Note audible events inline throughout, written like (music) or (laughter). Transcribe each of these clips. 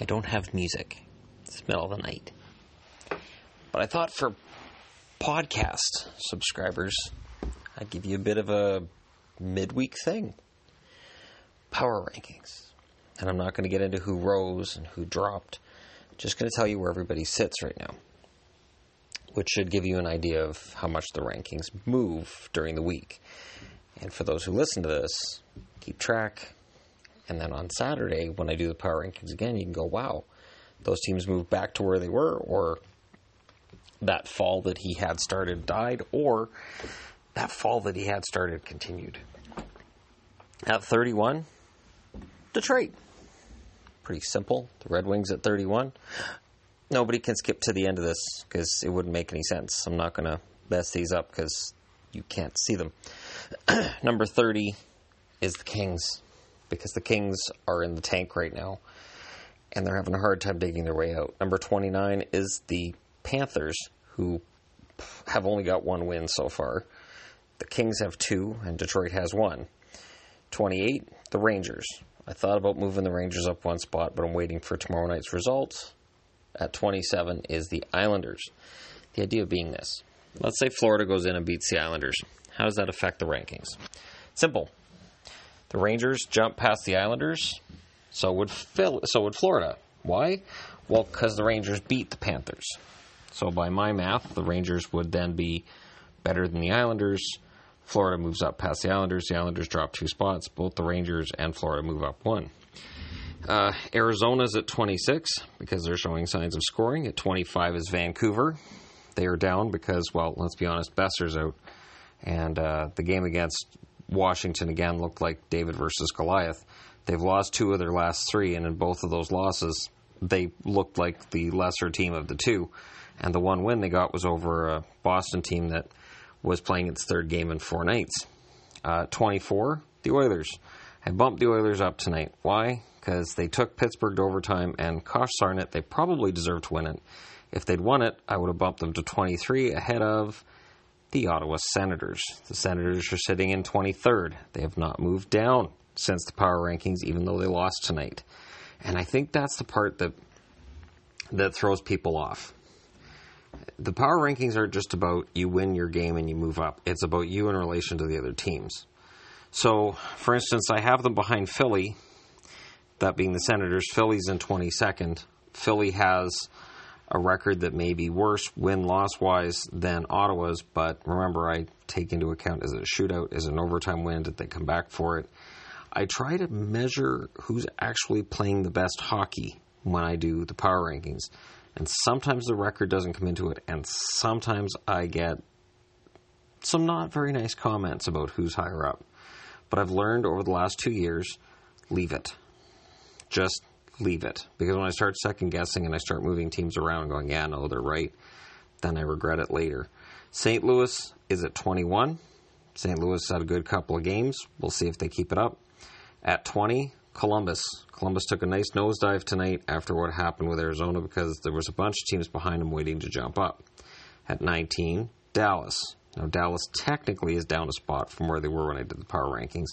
I don't have music. It's the middle of the night. But I thought for podcast subscribers, I'd give you a bit of a midweek thing. Power rankings. And I'm not going to get into who rose and who dropped. Just going to tell you where everybody sits right now. Which should give you an idea of how much the rankings move during the week. And for those who listen to this, keep track. And then on Saturday, when I do the power rankings again, you can go, wow, those teams moved back to where they were, or that fall that he had started died, or that fall that he had started continued. At 31, Detroit. Pretty simple. The Red Wings at 31. Nobody can skip to the end of this because it wouldn't make any sense. I'm not going to mess these up because you can't see them. (clears throat) Number 30 is the Kings because the Kings are in the tank right now and they're having a hard time digging their way out. Number 29 is the Panthers, who have only got one win so far. The Kings have two, and Detroit has one. 28, the Rangers. I thought about moving the Rangers up one spot, but I'm waiting for tomorrow night's results. At 27 is the Islanders. The idea being this let's say Florida goes in and beats the Islanders. How does that affect the rankings? Simple. The Rangers jump past the Islanders, so would Phil, so would Florida. Why? Well, because the Rangers beat the Panthers. So by my math, the Rangers would then be better than the Islanders. Florida moves up past the Islanders. The Islanders drop two spots. Both the Rangers and Florida move up one. Uh, Arizona's at 26 because they're showing signs of scoring. At 25 is Vancouver. They are down because, well, let's be honest, Boeser's out. And uh, the game against Washington again looked like David versus Goliath. They've lost two of their last three, and in both of those losses, they looked like the lesser team of the two. And the one win they got was over a Boston team that was playing its third game in four nights. Uh, 24, the Oilers. I bumped the Oilers up tonight. Why? Because they took Pittsburgh to overtime, and gosh darn it, they probably deserved to win it. If they'd won it, I would have bumped them to 23 ahead of the Ottawa Senators. The Senators are sitting in 23rd. They have not moved down since the power rankings, even though they lost tonight. And I think that's the part that that throws people off. The power rankings aren't just about you win your game and you move up. It's about you in relation to the other teams. So, for instance, I have them behind Philly, that being the Senators. Philly's in 22nd. Philly has a record that may be worse win loss wise than Ottawa's, but remember, I take into account is it a shootout, is it an overtime win, did they come back for it? I try to measure who's actually playing the best hockey when I do the power rankings. And sometimes the record doesn't come into it, and sometimes I get some not very nice comments about who's higher up. But I've learned over the last two years leave it. Just leave it. Because when I start second guessing and I start moving teams around and going, yeah, no, they're right, then I regret it later. St. Louis is at 21. St. Louis had a good couple of games. We'll see if they keep it up. At 20, Columbus. Columbus took a nice nosedive tonight after what happened with Arizona because there was a bunch of teams behind them waiting to jump up. At 19, Dallas. Now, Dallas technically is down a spot from where they were when I did the power rankings,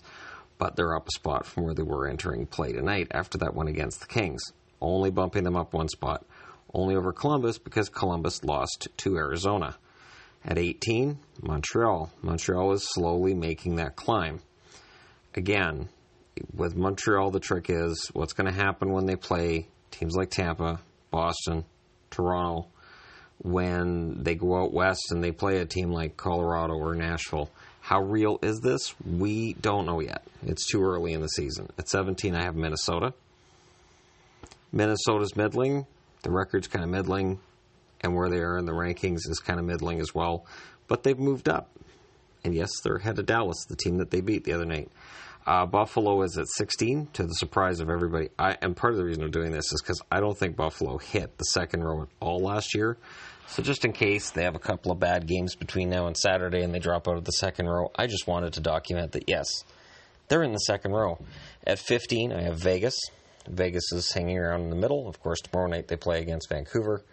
but they're up a spot from where they were entering play tonight after that one against the Kings, only bumping them up one spot, only over Columbus because Columbus lost to Arizona. At 18, Montreal. Montreal is slowly making that climb. Again, with Montreal, the trick is what's going to happen when they play teams like Tampa, Boston, Toronto, when they go out west and they play a team like Colorado or Nashville. How real is this? We don't know yet. It's too early in the season. At 17, I have Minnesota. Minnesota's middling. The record's kind of middling, and where they are in the rankings is kind of middling as well. But they've moved up. And yes, they're ahead of Dallas, the team that they beat the other night. Uh, Buffalo is at 16, to the surprise of everybody. I, and part of the reason I'm doing this is because I don't think Buffalo hit the second row at all last year. So just in case they have a couple of bad games between now and Saturday and they drop out of the second row, I just wanted to document that yes, they're in the second row. At 15, I have Vegas. Vegas is hanging around in the middle. Of course, tomorrow night they play against Vancouver.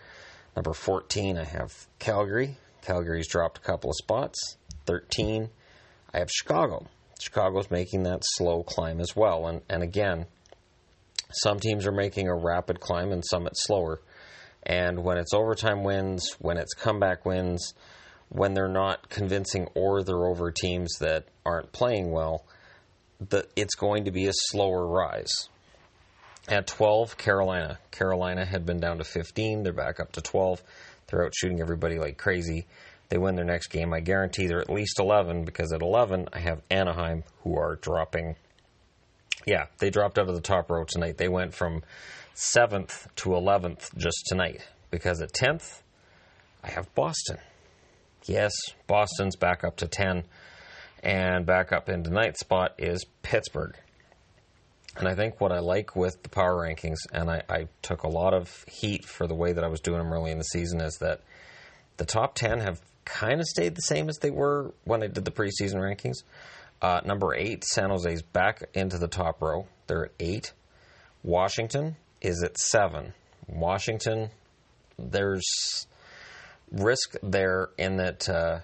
Number 14, I have Calgary. Calgary's dropped a couple of spots. 13, I have Chicago. Chicago's making that slow climb as well. And, and again, Some teams are making a rapid climb and some it's slower. And when it's overtime wins, when it's comeback wins, when they're not convincing or they're over teams that aren't playing well, the, it's going to be a slower rise. At 12, Carolina. Carolina had been down to 15. They're back up to 12. They're out shooting everybody like crazy. They win their next game. I guarantee they're at least 11 because at 11, I have Anaheim who are dropping. Yeah, they dropped out of the top row tonight. They went from 7th to 11th just tonight because at 10th, I have Boston. Yes, Boston's back up to 10, and back up into ninth spot is Pittsburgh. And I think what I like with the power rankings, and I, I, took a lot of heat for the way that I was doing them early in the season, is that the top 10 have kind of stayed the same as they were when I did the preseason rankings. Uh, number eight, San Jose's back into the top row. They're at eight. Washington is at seven. Washington, there's risk there in that uh,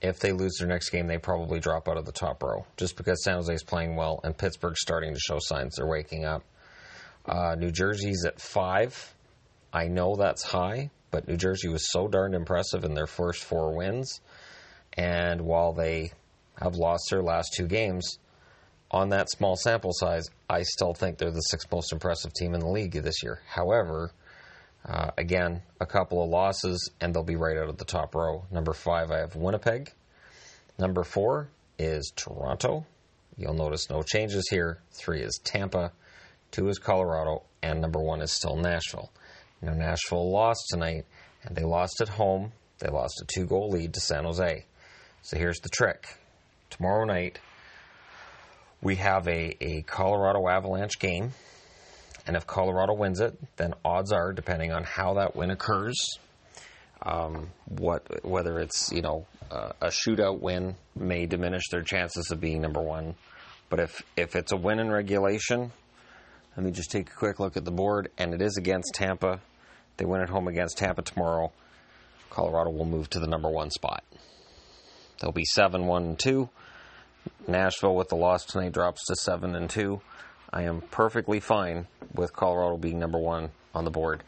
if they lose their next game, they probably drop out of the top row just because San Jose is playing well and Pittsburgh's starting to show signs they're waking up. Uh, New Jersey's at five. I know that's high, but New Jersey was so darned impressive in their first four wins. And while they have lost their last two games, on that small sample size, I still think they're the sixth most impressive team in the league this year. However, uh, again, a couple of losses, and they'll be right out of the top row. Number five, I have Winnipeg. Number four is Toronto. You'll notice no changes here. Three is Tampa. Two is Colorado. And number one is still Nashville. Know, Nashville lost tonight, and they lost at home. They lost a two goal lead to San Jose. So here's the trick. Tomorrow night, we have a, a Colorado Avalanche game and if Colorado wins it, then odds are, depending on how that win occurs, um, what whether it's you know uh, a shootout win may diminish their chances of being number one. But if if it's a win in regulation, let me just take a quick look at the board, and it is against Tampa. They win at home against Tampa tomorrow. Colorado will move to the number one spot. They'll be seven, one, and two. Nashville with the loss tonight drops to seven and two. I am perfectly fine with Colorado being number one on the board.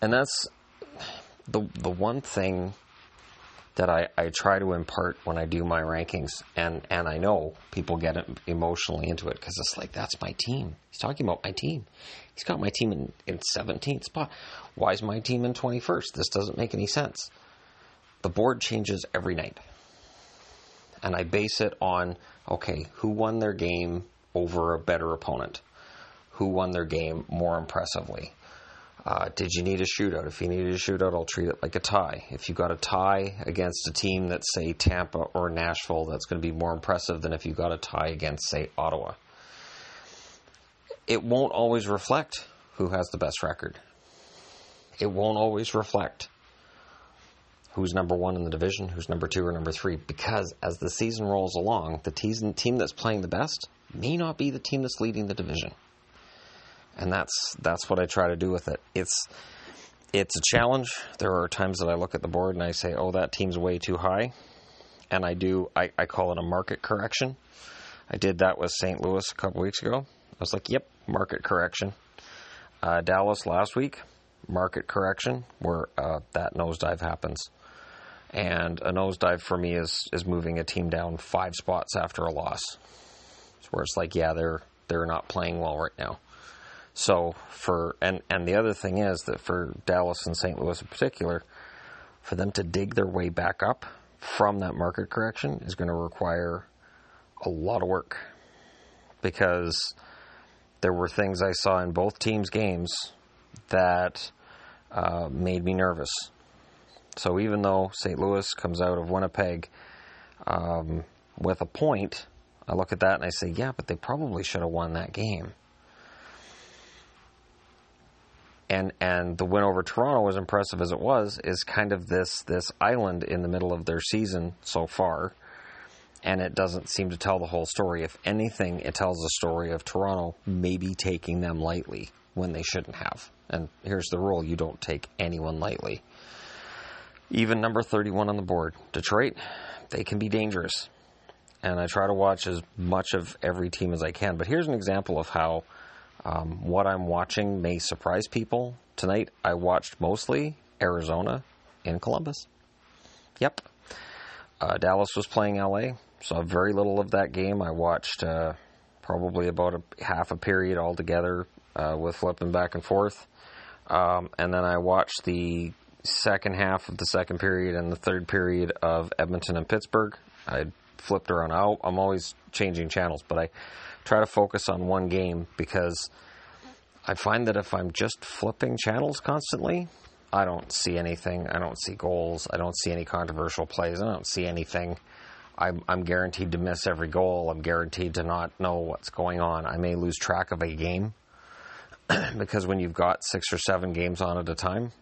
And that's the the one thing that I, I try to impart when I do my rankings. And, and I know people get emotionally into it because it's like, that's my team. He's talking about my team. He's got my team in, in 17th spot. Why is my team in 21st? This doesn't make any sense. The board changes every night. And I base it on, okay, who won their game over a better opponent who won their game more impressively. Uh, did you need a shootout? If you needed a shootout, I'll treat it like a tie. If you got a tie against a team that's, say, Tampa or Nashville, that's going to be more impressive than if you got a tie against, say, Ottawa. It won't always reflect who has the best record. It won't always reflect who's number one in the division, who's number two or number three, because as the season rolls along, the team that's playing the best may not be the team that's leading the division. And that's that's what I try to do with it. It's it's a challenge. There are times that I look at the board and I say, "Oh, that team's way too high," and I do. I, I call it a market correction. I did that with St. Louis a couple weeks ago. I was like, "Yep, market correction." Uh, Dallas last week, market correction, where uh, that nosedive happens. And a nosedive for me is is moving a team down five spots after a loss It's where it's like, yeah, they're they're not playing well right now. So for and and the other thing is that for Dallas and St. Louis in particular, for them to dig their way back up from that market correction is going to require a lot of work because there were things I saw in both teams' games that uh, made me nervous. So even though St. Louis comes out of Winnipeg um, with a point, I look at that and I say, yeah, but they probably should have won that game. And and the win over Toronto, as impressive as it was, is kind of this this island in the middle of their season so far, and it doesn't seem to tell the whole story. If anything, it tells the story of Toronto maybe taking them lightly when they shouldn't have. And here's the rule: you don't take anyone lightly. Even number 31 on the board, Detroit, they can be dangerous and I try to watch as much of every team as I can. But here's an example of how Um, what I'm watching may surprise people. Tonight, I watched mostly Arizona in Columbus. Yep. Uh, Dallas was playing LA, saw very little of that game. I watched uh, probably about a half a period altogether uh, with flipping back and forth. Um, and then I watched the second half of the second period and the third period of Edmonton and Pittsburgh. I flipped around. I'm always changing channels, but I try to focus on one game because I find that if I'm just flipping channels constantly, I don't see anything. I don't see goals. I don't see any controversial plays. I don't see anything. I'm, I'm guaranteed to miss every goal. I'm guaranteed to not know what's going on. I may lose track of a game (clears throat) because when you've got six or seven games on at a time,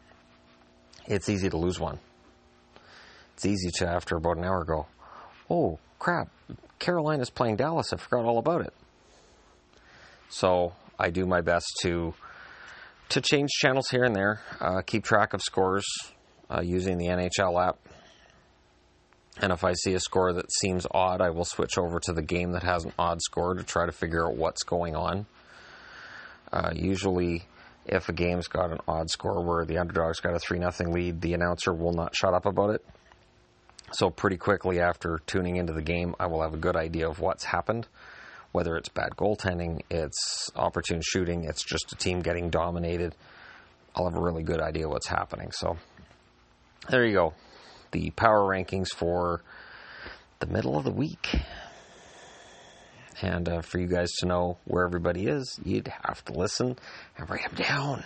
it's easy to lose one. It's easy to, after about an hour, go, oh, crap, Carolina's playing Dallas. I forgot all about it. So I do my best to to change channels here and there, uh, keep track of scores uh, using the NHL app. And if I see a score that seems odd, I will switch over to the game that has an odd score to try to figure out what's going on. Uh, usually, if a game's got an odd score where the underdog's got a 3 0 lead, the announcer will not shut up about it. So, pretty quickly after tuning into the game, I will have a good idea of what's happened. Whether it's bad goaltending, it's opportune shooting, it's just a team getting dominated, I'll have a really good idea what's happening. So, there you go. The power rankings for the middle of the week. And uh, for you guys to know where everybody is, you'd have to listen and write them down.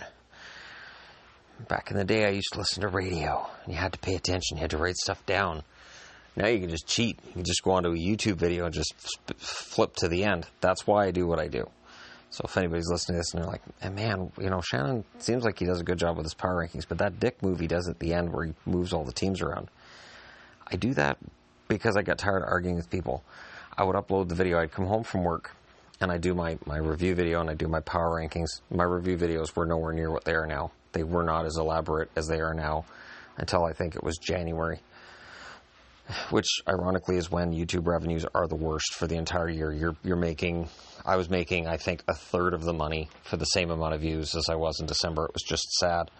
Back in the day, I used to listen to radio, and you had to pay attention. You had to write stuff down. Now you can just cheat. You can just go onto a YouTube video and just flip to the end. That's why I do what I do. So if anybody's listening to this and they're like, hey, man, you know, Shannon seems like he does a good job with his power rankings, but that Dick movie does at the end where he moves all the teams around. I do that because I got tired of arguing with people. I would upload the video. I'd come home from work and I do my, my review video and I do my power rankings. My review videos were nowhere near what they are now. They were not as elaborate as they are now until I think it was January, which ironically is when YouTube revenues are the worst for the entire year. You're, you're making, I was making, I think, a third of the money for the same amount of views as I was in December. It was just sad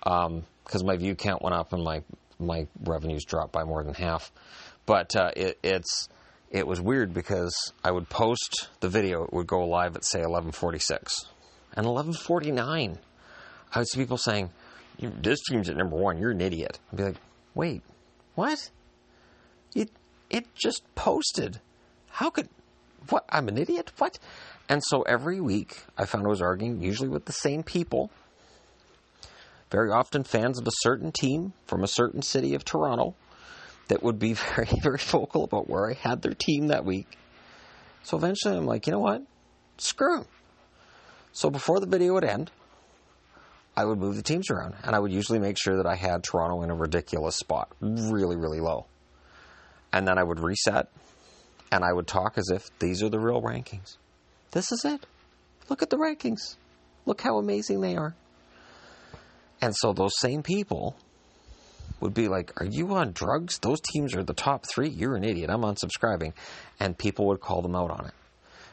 because um, my view count went up and my, my revenues dropped by more than half. But uh, it, it's, it was weird because I would post the video, it would go live at say 11:46, and 11:49, I would see people saying, "This team's at number one. You're an idiot." I'd be like, "Wait, what? It it just posted. How could what? I'm an idiot. What?" And so every week, I found I was arguing, usually with the same people. Very often, fans of a certain team from a certain city of Toronto that would be (laughs) very, very vocal about where I had their team that week. So eventually I'm like, you know what? Screw them. So before the video would end, I would move the teams around. And I would usually make sure that I had Toronto in a ridiculous spot, really, really low. And then I would reset and I would talk as if these are the real rankings. This is it. Look at the rankings. Look how amazing they are. And so those same people would be like, Are you on drugs? Those teams are the top three. You're an idiot. I'm unsubscribing. And people would call them out on it.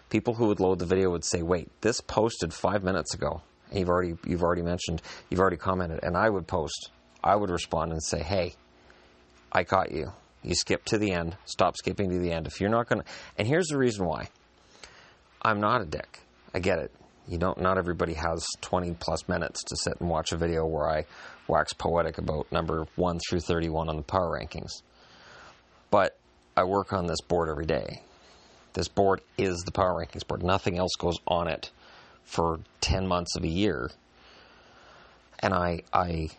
People who would load the video would say, Wait, this posted five minutes ago. And you've already you've already mentioned, you've already commented, and I would post, I would respond and say, Hey, I caught you. You skip to the end. Stop skipping to the end. If you're not gonna and here's the reason why. I'm not a dick. I get it. You don't not everybody has 20 plus minutes to sit and watch a video where I wax poetic about number 1 through 31 on the power rankings. But I work on this board every day. This board is the power rankings board. Nothing else goes on it for 10 months of a year. And I I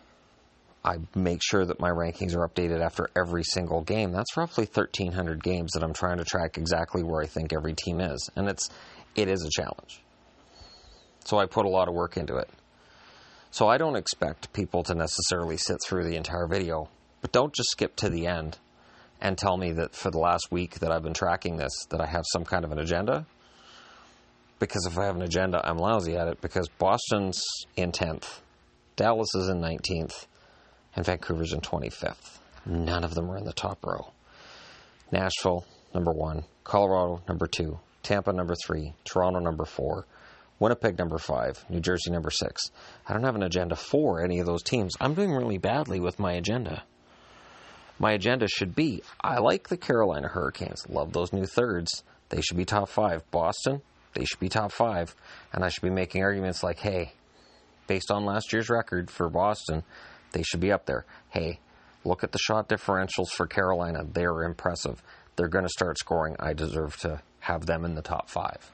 I make sure that my rankings are updated after every single game. That's roughly 1300 games that I'm trying to track exactly where I think every team is. And it's it is a challenge. So I put a lot of work into it. So I don't expect people to necessarily sit through the entire video, but don't just skip to the end and tell me that for the last week that I've been tracking this, that I have some kind of an agenda. Because if I have an agenda, I'm lousy at it because Boston's in 10th, Dallas is in 19th, and Vancouver's in 25th. None of them are in the top row. Nashville, number one. Colorado, number two. Tampa, number three. Toronto, number four. Winnipeg number five, New Jersey number six. I don't have an agenda for any of those teams. I'm doing really badly with my agenda. My agenda should be I like the Carolina Hurricanes, love those new thirds. They should be top five. Boston, they should be top five. And I should be making arguments like, hey, based on last year's record for Boston, they should be up there. Hey, look at the shot differentials for Carolina. They're impressive. They're going to start scoring. I deserve to have them in the top five.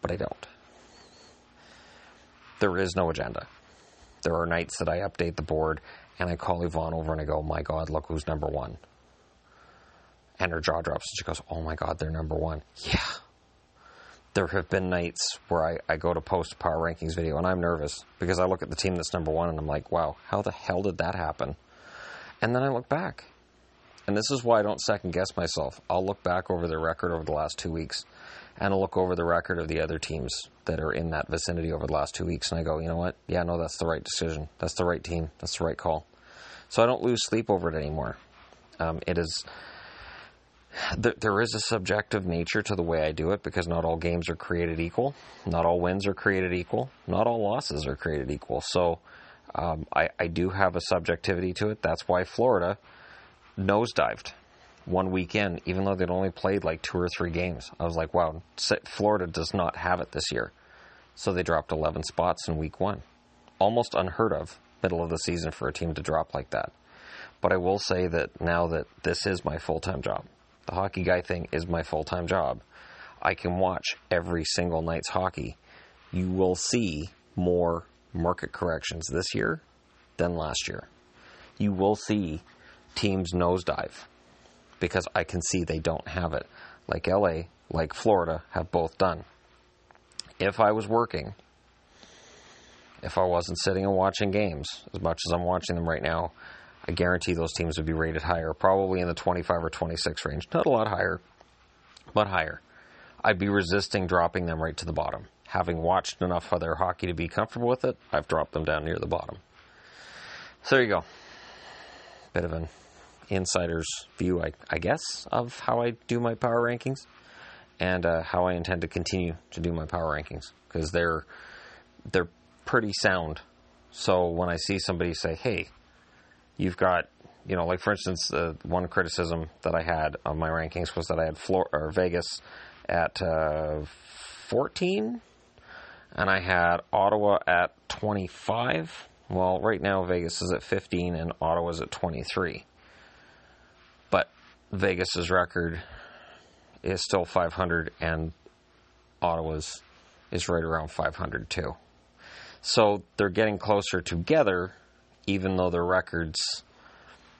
But I don't. There is no agenda. There are nights that I update the board and I call Yvonne over and I go, oh my God, look who's number one. And her jaw drops and she goes, oh my God, they're number one. Yeah. There have been nights where I, I go to post a power rankings video and I'm nervous because I look at the team that's number one and I'm like, wow, how the hell did that happen? And then I look back. And this is why I don't second guess myself. I'll look back over their record over the last two weeks and I'll look over the record of the other teams that are in that vicinity over the last two weeks, and I go, you know what? Yeah, no, that's the right decision. That's the right team. That's the right call. So I don't lose sleep over it anymore. Um, it is there, there is a subjective nature to the way I do it because not all games are created equal, not all wins are created equal, not all losses are created equal. So um, I, I do have a subjectivity to it. That's why Florida nosedived one weekend, even though they'd only played like two or three games. I was like, wow, Florida does not have it this year. So they dropped 11 spots in week one. Almost unheard of, middle of the season, for a team to drop like that. But I will say that now that this is my full time job, the hockey guy thing is my full time job, I can watch every single night's hockey. You will see more market corrections this year than last year. You will see teams nosedive because I can see they don't have it. Like LA, like Florida, have both done. If I was working, if I wasn't sitting and watching games as much as I'm watching them right now, I guarantee those teams would be rated higher, probably in the 25 or 26 range. Not a lot higher, but higher. I'd be resisting dropping them right to the bottom. Having watched enough of their hockey to be comfortable with it, I've dropped them down near the bottom. So there you go. Bit of an insider's view, I, I guess, of how I do my power rankings and uh, how I intend to continue to do my power rankings because they're they're pretty sound. So when I see somebody say, "Hey, you've got," you know, like for instance, uh, one criticism that I had of my rankings was that I had Flor- or Vegas at uh, 14, and I had Ottawa at 25. Well, right now Vegas is at 15 and Ottawa is at 23. Vegas's record is still 500, and Ottawa's is right around 500 too. So they're getting closer together, even though their records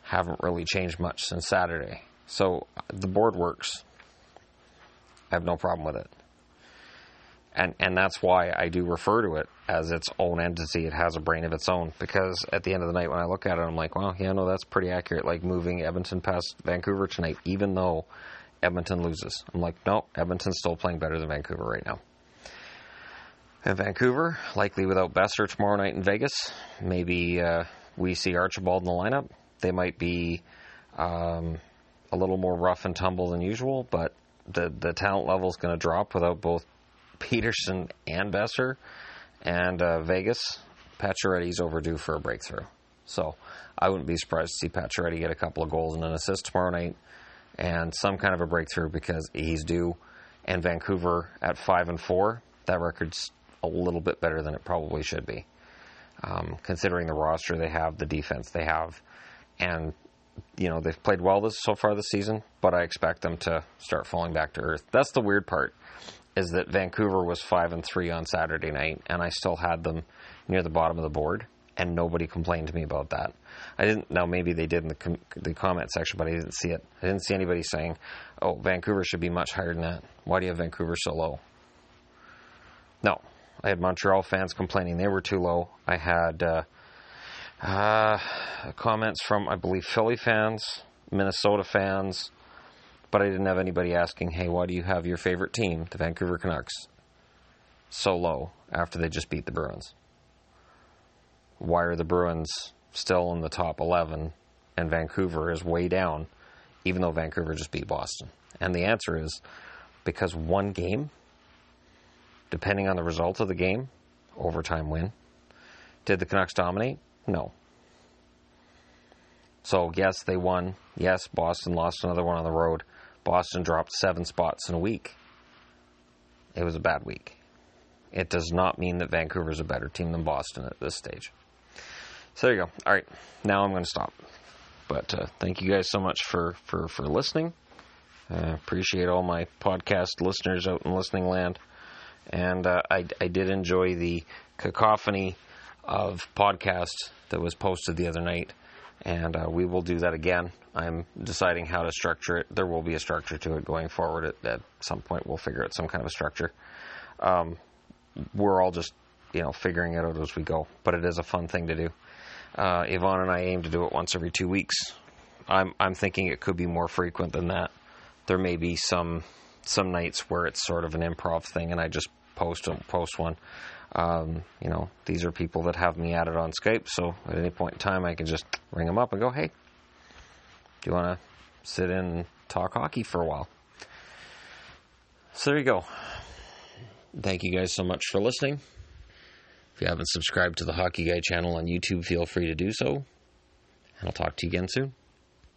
haven't really changed much since Saturday. So the board works. I have no problem with it and and that's why I do refer to it as its own entity. It has a brain of its own because at the end of the night, when I look at it, I'm like, well, yeah, no, that's pretty accurate. Like moving Edmonton past Vancouver tonight, even though Edmonton loses, I'm like, no, Edmonton's still playing better than Vancouver right now. And Vancouver, likely without Boeser tomorrow night in Vegas. Maybe uh, we see Archibald in the lineup. They might be um, a little more rough and tumble than usual, but the the talent level is going to drop without both Pettersson and Boeser, and uh, Vegas, Pacioretty's overdue for a breakthrough. So I wouldn't be surprised to see Pacioretty get a couple of goals and an assist tomorrow night, and some kind of a breakthrough because he's due. And Vancouver at five and four, that record's a little bit better than it probably should be, um, considering the roster they have, the defense they have, and you know they've played well this so far this season. But I expect them to start falling back to earth. That's the weird part is that Vancouver was five and three on Saturday night, and I still had them near the bottom of the board, and nobody complained to me about that. I didn't. Now maybe they did in the com- the comment section, but I didn't see it. I didn't see anybody saying, "Oh, Vancouver should be much higher than that." Why do you have Vancouver so low? No, I had Montreal fans complaining they were too low. I had uh, uh, comments from I believe Philly fans, Minnesota fans, but I didn't have anybody asking, hey, why do you have your favorite team, the Vancouver Canucks, so low after they just beat the Bruins? Why are the Bruins still in the top 11 and Vancouver is way down, even though Vancouver just beat Boston? And the answer is because one game depending on the result of the game, overtime win. Did the Canucks dominate? No. So, yes, they won. Yes, Boston lost another one on the road. Boston dropped seven spots in a week. It was a bad week. It does not mean that Vancouver is a better team than Boston at this stage. So there you go. All right, now I'm going to stop. But uh, thank you guys so much for for for listening. Uh, appreciate all my podcast listeners out in listening land, and uh, I I did enjoy the cacophony of podcasts that was posted the other night, and uh, we will do that again. I'm deciding how to structure it. There will be a structure to it going forward. At, at some point, we'll figure out some kind of a structure. Um, we're all just you know figuring it out as we go, but it is a fun thing to do. Uh, Yvonne and I aim to do it once every two weeks. I'm I'm thinking it could be more frequent than that. There may be some some nights where it's sort of an improv thing, and I just post post one. Um, you know, these are people that have me added on Skype, so at any point in time, I can just ring them up and go, "Hey, do you want to sit in and talk hockey for a while?" So there you go. Thank you guys so much for listening. If you haven't subscribed to the Hockey Guy channel on YouTube, feel free to do so. And I'll talk to you again soon.